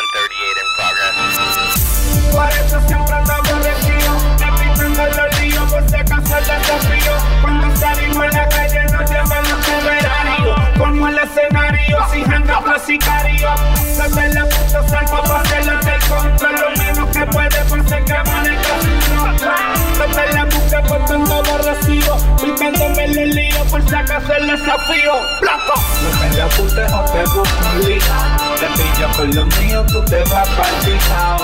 138 in progress. Por eso siempre ando aborrecido Evitando los líos por si el desafío. Cuando salimos en la calle nos llaman los temerarios Como el escenario, si janga los sicarios Desde la puta salva para hacerlo del control. Lo menos que puede por ser que maneja Desde la puta por tanto aborrecido Evitándome los líos por si el desafío. ¡Plato! No me la pute o te busco un lío Te pillo con lo mío, tú te vas pa'l pijao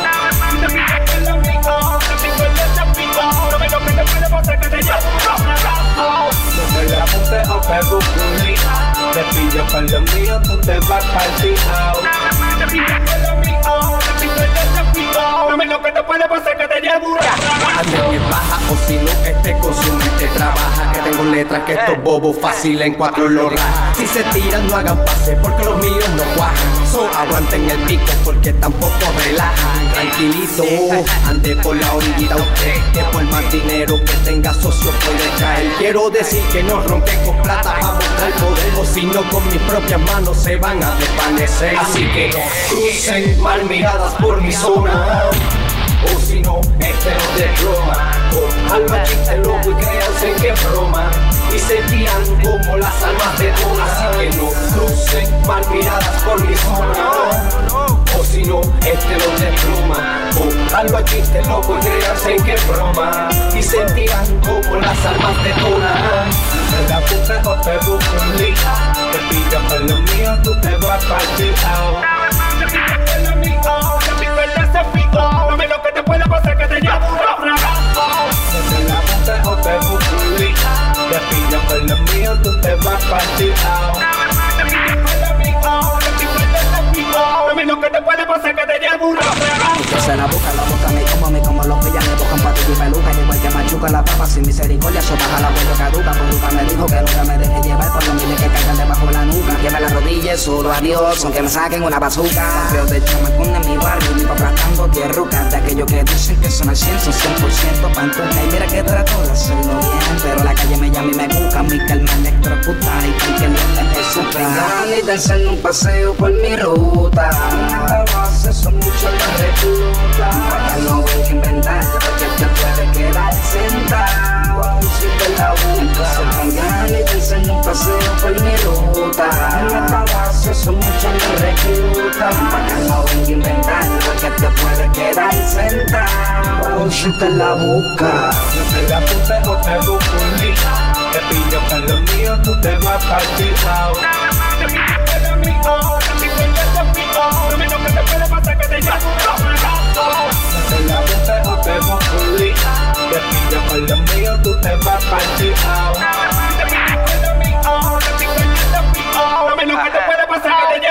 Te pido que lo mío, te pido el desafío Lo menos que te puede pasar que te llevo un abrazo No me la pute o te busco un lío Te pillo con lo mío, tú te vas pa'l pijao Te pido que lo mío, letras que estos bobos fácil en cuatro lo Si se tiran no hagan pase porque los míos no cuajan. So aguanten el pico porque tampoco relajan. Tranquilito, ande por la orillita. Usted Que por más dinero que tenga socio puede caer. Quiero decir que no ronque con plata para mostrar poder O si no con mis propias manos se van a desvanecer. Así que no crucen mal miradas por mi zona. O si no, este no de broma. Con alma chiste loco se tiran como las almas de todas Así que no crucen mal miradas por mi zona. O si no, este no de broma. Con alma chiste loco y créanse que es broma. Y se tiran como las almas de Me la pute o te busco un Te pillo con lo mío, tú te vas pa'l menos que te llevo un Que se la la boca me como, me como los que ya me buscan patillo y peluca Igual que machuca la papa sin misericordia, eso baja la huella caduca Poruca me dijo que nunca me deje llevar por los miles que cargan debajo la nuca Lleva las rodillas, solo a Dios, aunque me saquen una bazooka Veo de chamacón en mi barrio, mi papá Mi que me electrocuta y cualquier loca me sufra Y darse un paseo por mi ruta. Hace son mucho la recluta Vaya no hay que inventar porque te puede quedar sentado. Aún si te la busca Se pongan y dicen un paseo por mi ruta. La base son mucho la recluta Vaya no hay que inventar porque te puede quedar sentado. Aún si te la busca No me la pute o te lío yo con lo mío tú te vas partizado. Eres te con lo te puede pasar el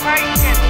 Satan